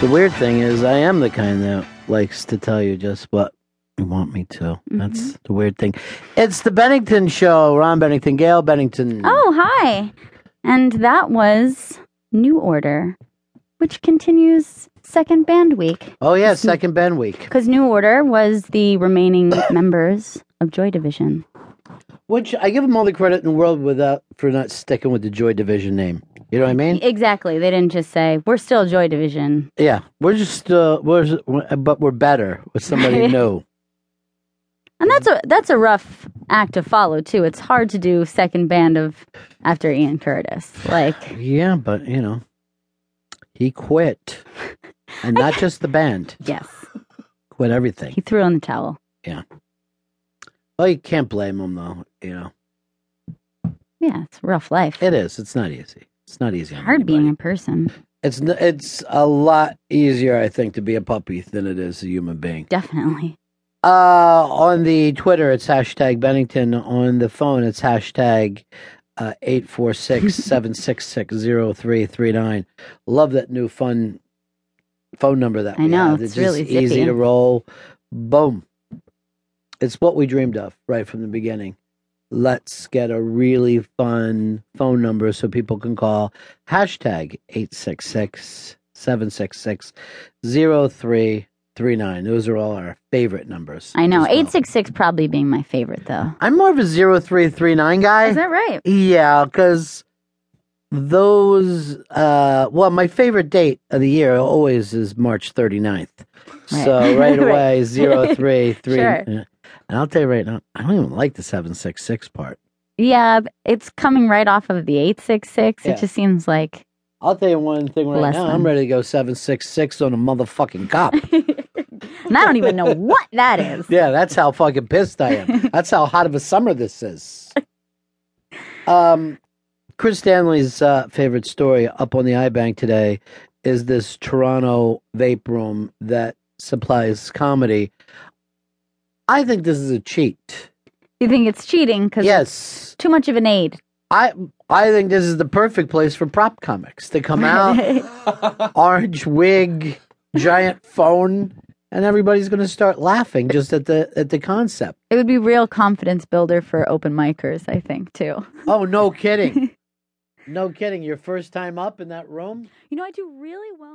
The weird thing is, I am the kind that likes to tell you just what you want me to. Mm-hmm. That's the weird thing. It's the Bennington Show. Ron Bennington, Gail Bennington. Oh, hi. And that was New Order, which continues second band week. Oh, yeah, second Band week. Because New Order was the remaining members of Joy Division. Which I give them all the credit in the world without for not sticking with the Joy Division name. You know what I mean? Exactly. They didn't just say, we're still Joy Division. Yeah, we're just uh, we're but we're better with somebody new. And that's a that's a rough act to follow too. It's hard to do second band of after Ian Curtis. Like Yeah, but you know, he quit, and not just the band, yes, quit everything. he threw in the towel. Yeah. Well, you can't blame him though. You know, Yeah, it's a rough life. it is. It's not easy. It's not easy. hard being a person. It's it's a lot easier, I think, to be a puppy than it is a human being. Definitely. Uh, on the Twitter, it's hashtag Bennington. On the phone, it's hashtag uh, eight four six seven six six zero three three nine. Love that new fun phone number that I we know, have. it's just really easy to roll. Boom. It's what we dreamed of right from the beginning. Let's get a really fun phone number so people can call. Hashtag 866 766 0339. Those are all our favorite numbers. I know. as well. Eight six six probably being my favorite though. I'm more of a 0339 guy. Is that right? Yeah, because those, uh, well, my favorite date of the year always is March 39th. So Right. away, zero three three. Sure. And I'll tell you right now, I don't even like the 766 part. Yeah, it's coming right off of the eight six six. It just seems like I'll tell you one thing right Less now. than. I'm ready to go 766 on a motherfucking cop. and I don't even know what that is. yeah, that's how fucking pissed I am. That's how hot of a summer this is. Um, Chris Stanley's uh, favorite story up on the iBank today is this Toronto vape room that supplies comedy. I think this is a cheat. You think it's cheating because Yes, too much of an aid. I I think this is the perfect place for prop comics to come out. orange wig, giant phone, and everybody's going to start laughing just at the at the concept. It would be real confidence builder for open micers, I think, too. Oh, no kidding. no kidding. Your first time up in that room? You know, I do really well.